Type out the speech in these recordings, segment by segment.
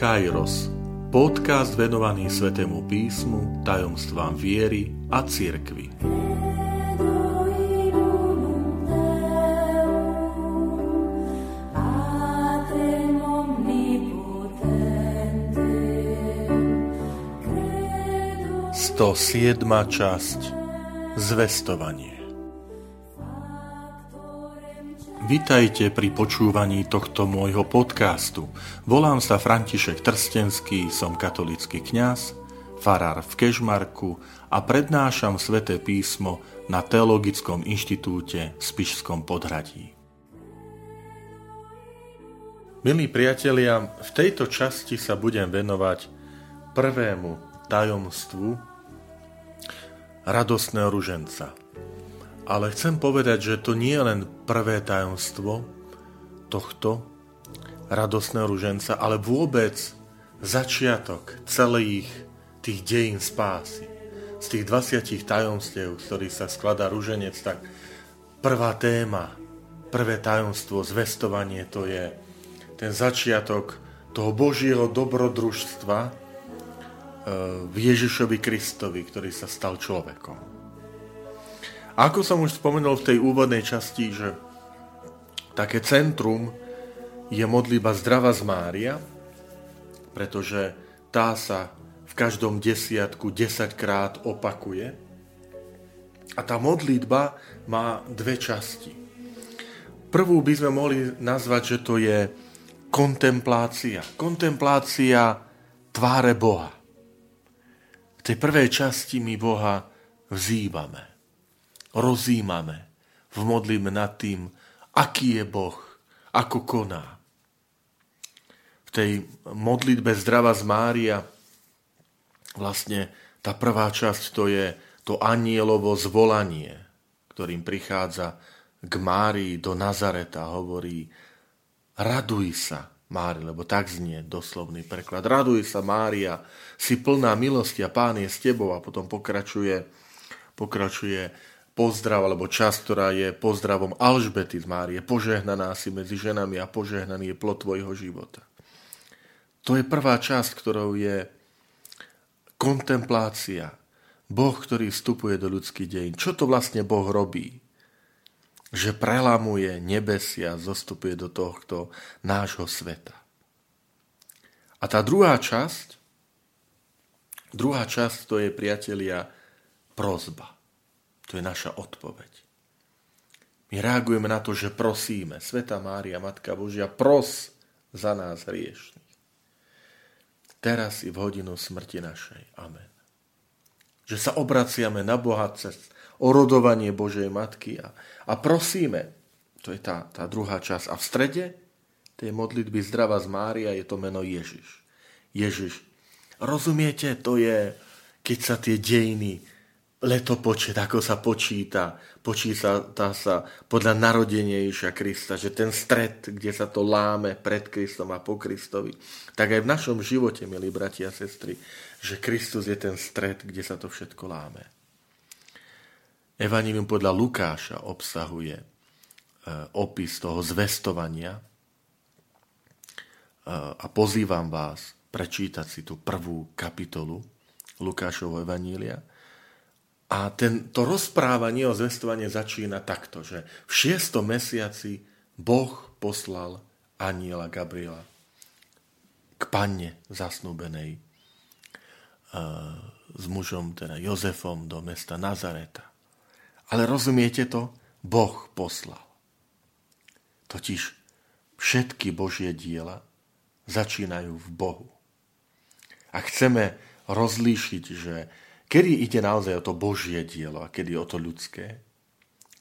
Kairos, podcast venovaný Svetému písmu, tajomstvám viery a cirkvi. Sto siedma časť. Zvestovanie Vitajte pri počúvaní tohto môjho podcastu. Volám sa František Trstenský, som katolický kňaz, farár v Kežmarku a prednášam sväté písmo na Teologickom inštitúte v Spišskom podhradí. Milí priatelia, v tejto časti sa budem venovať prvému tajomstvu radostného ruženca – ale chcem povedať, že to nie je len prvé tajomstvo tohto radosného ruženca, ale vôbec začiatok celých tých dejín spásy. Z tých 20 tajomstiev, z ktorých sa skladá ruženec, tak prvá téma, prvé tajomstvo, zvestovanie, to je ten začiatok toho Božieho dobrodružstva eh, v Ježišovi Kristovi, ktorý sa stal človekom. Ako som už spomenul v tej úvodnej časti, že také centrum je modliba Zdrava z Mária, pretože tá sa v každom desiatku desaťkrát opakuje. A tá modlitba má dve časti. Prvú by sme mohli nazvať, že to je kontemplácia. Kontemplácia tváre Boha. V tej prvej časti my Boha vzývame rozímame v modlíme nad tým, aký je Boh, ako koná. V tej modlitbe Zdrava z Mária vlastne tá prvá časť to je to anielovo zvolanie, ktorým prichádza k Márii do Nazareta, hovorí raduj sa, Mári, lebo tak znie doslovný preklad. Raduj sa, Mária, si plná milosti a Pán je s tebou a potom pokračuje, pokračuje pozdrav alebo časť, ktorá je pozdravom Alžbety z Márie. Požehnaná si medzi ženami a požehnaný je plod tvojho života. To je prvá časť, ktorou je kontemplácia. Boh, ktorý vstupuje do ľudských dejín. Čo to vlastne Boh robí? Že prelamuje nebesia, zostupuje do tohto nášho sveta. A tá druhá časť, druhá časť to je, priatelia, prozba. To je naša odpoveď. My reagujeme na to, že prosíme. Sveta Mária, Matka Božia, pros za nás hriešných. Teraz i v hodinu smrti našej. Amen. Že sa obraciame na Boha cez orodovanie Božej Matky a, a prosíme. To je tá, tá druhá časť. A v strede tej modlitby Zdrava z Mária je to meno Ježiš. Ježiš. Rozumiete, to je, keď sa tie dejiny letopočet, ako sa počíta, počíta sa podľa narodenia Ježiša Krista, že ten stred, kde sa to láme pred Kristom a po Kristovi, tak aj v našom živote, milí bratia a sestry, že Kristus je ten stred, kde sa to všetko láme. Evangelium podľa Lukáša obsahuje e, opis toho zvestovania. E, a pozývam vás prečítať si tú prvú kapitolu Lukášovho Evanília, a ten, to rozprávanie o zvestovanie začína takto, že v šiestom mesiaci Boh poslal aniela Gabriela k panne zasnúbenej e, s mužom, teda Jozefom, do mesta Nazareta. Ale rozumiete to? Boh poslal. Totiž všetky Božie diela začínajú v Bohu. A chceme rozlíšiť, že Kedy ide naozaj o to Božie dielo a kedy o to ľudské,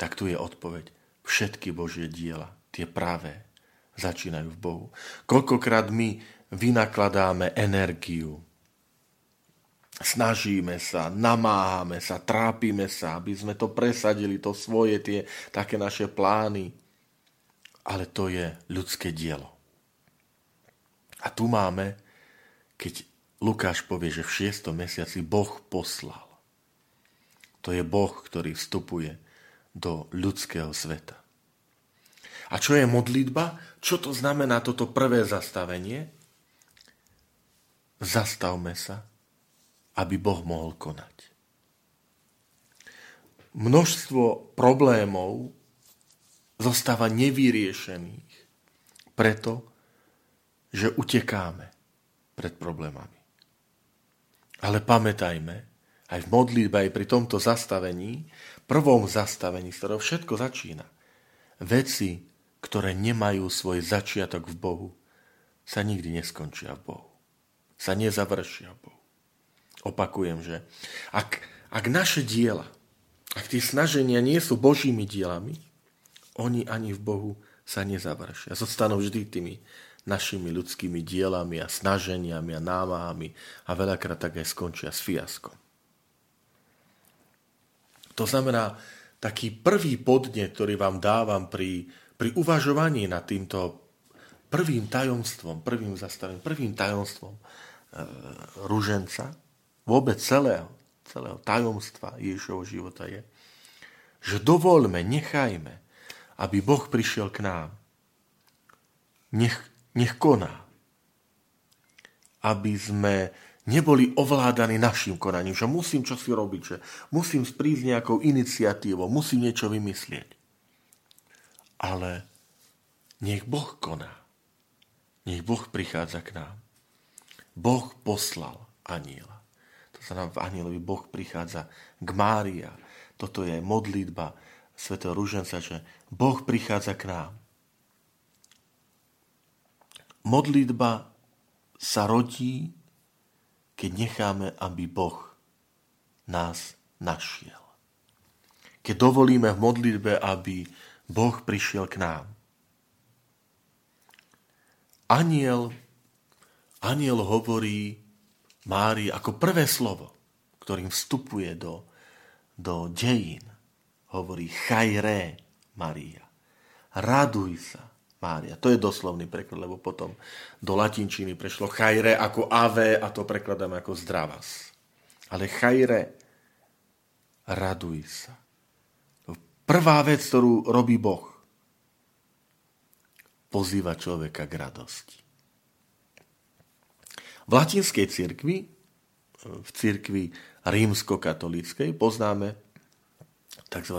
tak tu je odpoveď. Všetky Božie diela, tie pravé, začínajú v Bohu. Koľkokrát my vynakladáme energiu, snažíme sa, namáhame sa, trápime sa, aby sme to presadili, to svoje, tie také naše plány. Ale to je ľudské dielo. A tu máme, keď Lukáš povie, že v 6. mesiaci Boh poslal. To je Boh, ktorý vstupuje do ľudského sveta. A čo je modlitba? Čo to znamená toto prvé zastavenie? zastavme sa, aby Boh mohol konať. Množstvo problémov zostáva nevyriešených preto, že utekáme pred problémami. Ale pamätajme, aj v modlitbe, aj pri tomto zastavení, prvom zastavení, z ktorého všetko začína, veci, ktoré nemajú svoj začiatok v Bohu, sa nikdy neskončia v Bohu. Sa nezavršia v Bohu. Opakujem, že ak, ak naše diela, ak tie snaženia nie sú Božími dielami, oni ani v Bohu sa nezavršia. Zostanú vždy tými našimi ľudskými dielami a snaženiami a námahami a veľakrát tak aj skončia s fiaskom. To znamená, taký prvý podnet, ktorý vám dávam pri, pri uvažovaní nad týmto prvým tajomstvom, prvým zastavením, prvým tajomstvom e, ruženca, vôbec celého, celého tajomstva Ježišovho života je, že dovolme, nechajme, aby Boh prišiel k nám. Nech, nech koná. Aby sme neboli ovládaní našim konaním, že musím čosi robiť, že musím sprísť nejakou iniciatívou, musím niečo vymyslieť. Ale nech Boh koná. Nech Boh prichádza k nám. Boh poslal aniela. To sa nám v anielovi Boh prichádza k Mária. Toto je modlitba svätého Rúženca, že Boh prichádza k nám. Modlitba sa rodí keď necháme, aby Boh nás našiel. Keď dovolíme v modlitbe, aby Boh prišiel k nám. Aniel, aniel hovorí Mári ako prvé slovo, ktorým vstupuje do, do dejín. Hovorí chajré Maria. Raduj sa. Mária. To je doslovný preklad, lebo potom do latinčiny prešlo chajre ako ave a to prekladáme ako zdravas. Ale chajre, raduj sa. Prvá vec, ktorú robí Boh, pozýva človeka k radosti. V latinskej cirkvi, v cirkvi rímsko-katolíckej, poznáme tzv.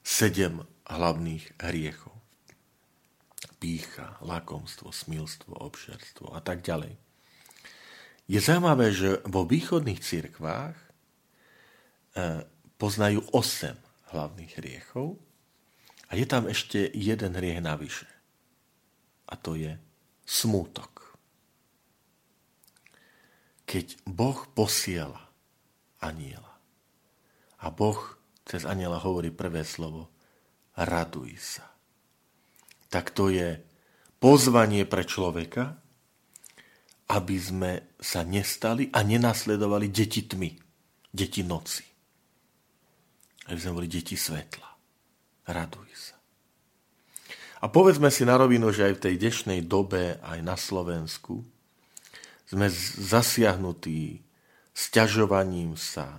sedem hlavných hriechov pícha, lakomstvo, smilstvo, obšerstvo a tak ďalej. Je zaujímavé, že vo východných cirkvách e, poznajú 8 hlavných hriechov a je tam ešte jeden hriech navyše. A to je smútok. Keď Boh posiela aniela a Boh cez aniela hovorí prvé slovo raduj sa tak to je pozvanie pre človeka, aby sme sa nestali a nenasledovali deti tmy, deti noci. Aby sme boli deti svetla. Raduj sa. A povedzme si na rovinu, že aj v tej dnešnej dobe, aj na Slovensku, sme zasiahnutí sťažovaním sa,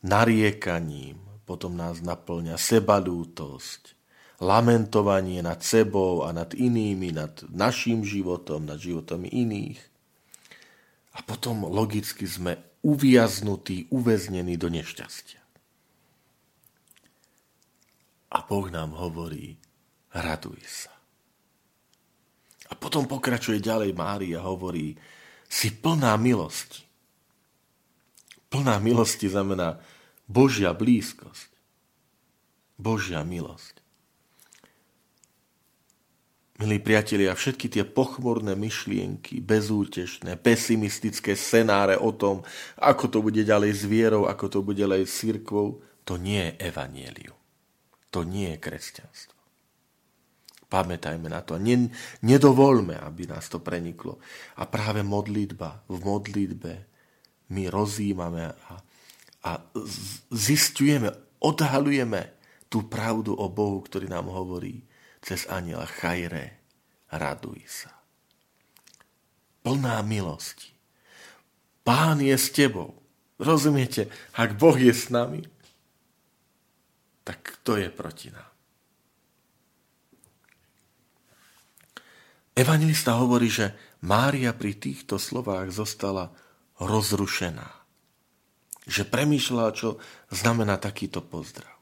nariekaním, potom nás naplňa sebalútosť, lamentovanie nad sebou a nad inými, nad našim životom, nad životom iných. A potom logicky sme uviaznutí, uväznení do nešťastia. A Boh nám hovorí, raduj sa. A potom pokračuje ďalej Mária, hovorí, si plná milosti. Plná milosti znamená Božia blízkosť. Božia milosť. Milí priatelia, všetky tie pochmurné myšlienky, bezútešné, pesimistické scenáre o tom, ako to bude ďalej s vierou, ako to bude ďalej s církvou, to nie je evanieliu. To nie je kresťanstvo. Pamätajme na to. Nedovolme, aby nás to preniklo. A práve modlitba, v modlitbe my rozímame a, a zistujeme, odhalujeme tú pravdu o Bohu, ktorý nám hovorí cez aniela Chajre, raduj sa. Plná milosti. Pán je s tebou. Rozumiete? Ak Boh je s nami, tak kto je proti nám? Evangelista hovorí, že Mária pri týchto slovách zostala rozrušená. Že premýšľala, čo znamená takýto pozdrav.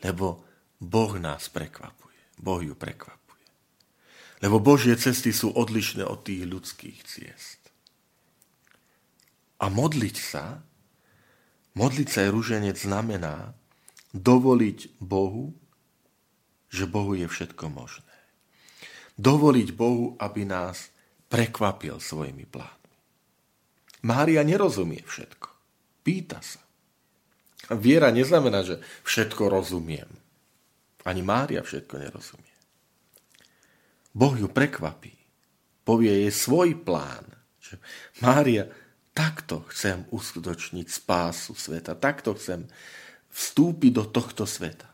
Lebo Boh nás prekvapuje. Boh ju prekvapuje. Lebo Božie cesty sú odlišné od tých ľudských ciest. A modliť sa, modliť sa aj rúženec znamená dovoliť Bohu, že Bohu je všetko možné dovoliť Bohu, aby nás prekvapil svojimi plánmi. Mária nerozumie všetko. Pýta sa. Viera neznamená, že všetko rozumiem. Ani Mária všetko nerozumie. Boh ju prekvapí. Povie jej svoj plán. Že Mária, takto chcem uskutočniť spásu sveta. Takto chcem vstúpiť do tohto sveta.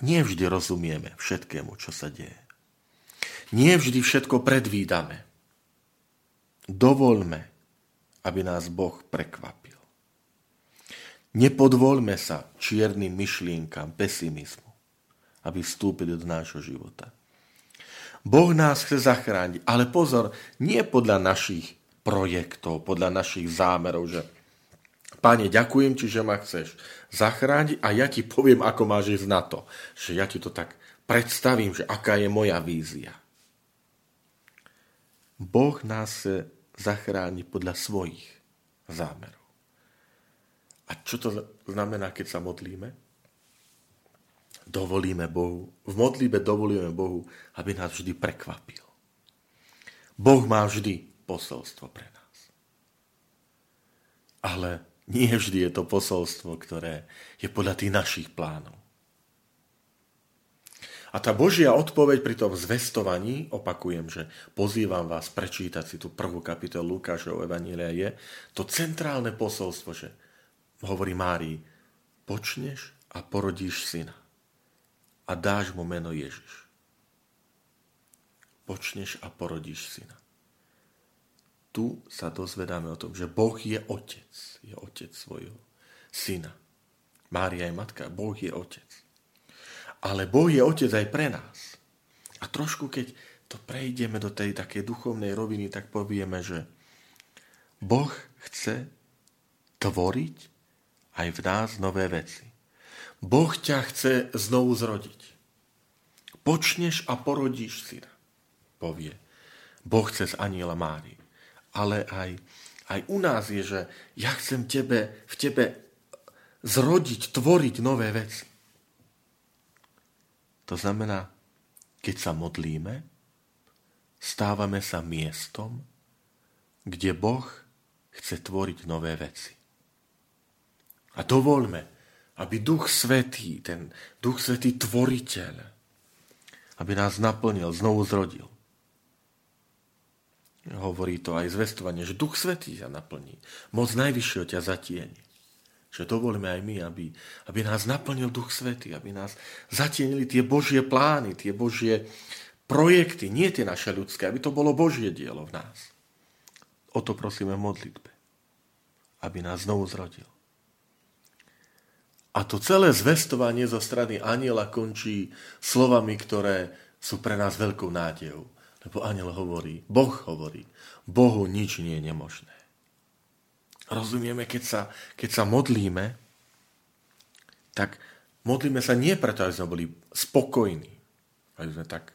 Nie vždy rozumieme všetkému, čo sa deje. Nie vždy všetko predvídame. Dovolme, aby nás Boh prekvapil. Nepodvolme sa čiernym myšlienkam, pesimizmu, aby vstúpili do nášho života. Boh nás chce zachrániť, ale pozor, nie podľa našich projektov, podľa našich zámerov, že Pane, ďakujem ti, že ma chceš zachrániť a ja ti poviem, ako máš ísť na to. Že ja ti to tak predstavím, že aká je moja vízia. Boh nás zachráni podľa svojich zámerov. A čo to znamená, keď sa modlíme? Dovolíme Bohu, v modlíbe dovolíme Bohu, aby nás vždy prekvapil. Boh má vždy posolstvo pre nás. Ale nie vždy je to posolstvo, ktoré je podľa tých našich plánov. A tá Božia odpoveď pri tom zvestovaní, opakujem, že pozývam vás prečítať si tú prvú kapitolu Lukášov Evanília, je to centrálne posolstvo, že hovorí Márii, počneš a porodíš syna a dáš mu meno Ježiš. Počneš a porodíš syna tu sa dozvedáme o tom, že Boh je otec. Je otec svojho syna. Mária je matka, Boh je otec. Ale Boh je otec aj pre nás. A trošku, keď to prejdeme do tej takej duchovnej roviny, tak povieme, že Boh chce tvoriť aj v nás nové veci. Boh ťa chce znovu zrodiť. Počneš a porodíš syna, povie Boh cez aniela Márii ale aj, aj u nás je, že ja chcem tebe, v tebe zrodiť, tvoriť nové veci. To znamená, keď sa modlíme, stávame sa miestom, kde Boh chce tvoriť nové veci. A dovolme, aby Duch Svetý, ten Duch Svetý tvoriteľ, aby nás naplnil, znovu zrodil. Hovorí to aj zvestovanie, že Duch Svetý ťa naplní. Moc najvyššieho ťa zatieni. Že dovolíme aj my, aby, aby nás naplnil Duch Svetý, aby nás zatienili tie Božie plány, tie Božie projekty, nie tie naše ľudské, aby to bolo Božie dielo v nás. O to prosíme v modlitbe. Aby nás znovu zrodil. A to celé zvestovanie zo strany aniela končí slovami, ktoré sú pre nás veľkou nádejou. Lebo aniel hovorí, Boh hovorí, Bohu nič nie je nemožné. Rozumieme, keď sa, keď sa modlíme, tak modlíme sa nie preto, aby sme boli spokojní, aby sme tak,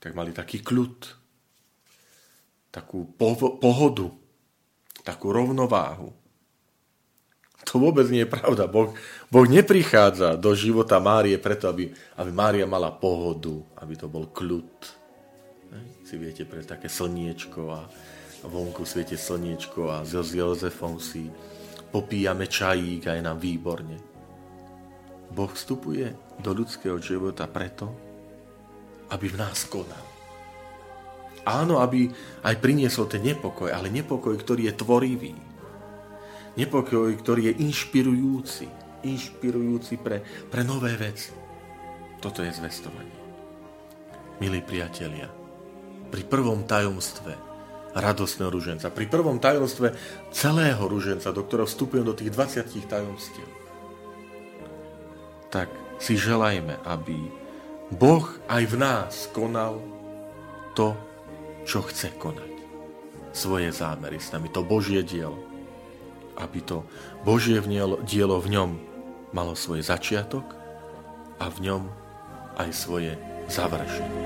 tak mali taký kľud, takú pohodu, takú rovnováhu. To vôbec nie je pravda. Boh, boh neprichádza do života Márie preto, aby, aby Mária mala pohodu, aby to bol kľud si viete pre také slniečko a vonku sviete slniečko a so Jozefom si popíjame čajík a je nám výborne. Boh vstupuje do ľudského života preto, aby v nás konal. Áno, aby aj priniesol ten nepokoj, ale nepokoj, ktorý je tvorivý. Nepokoj, ktorý je inšpirujúci. Inšpirujúci pre, pre nové veci. Toto je zvestovanie. Milí priatelia, pri prvom tajomstve radostného ruženca, pri prvom tajomstve celého ruženca, do ktorého vstupujem do tých 20 tajomstiev, tak si želajme, aby Boh aj v nás konal to, čo chce konať. Svoje zámery s nami, to Božie dielo. Aby to Božie dielo v ňom malo svoj začiatok a v ňom aj svoje završenie.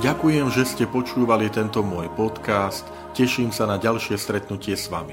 Ďakujem, že ste počúvali tento môj podcast. Teším sa na ďalšie stretnutie s vami.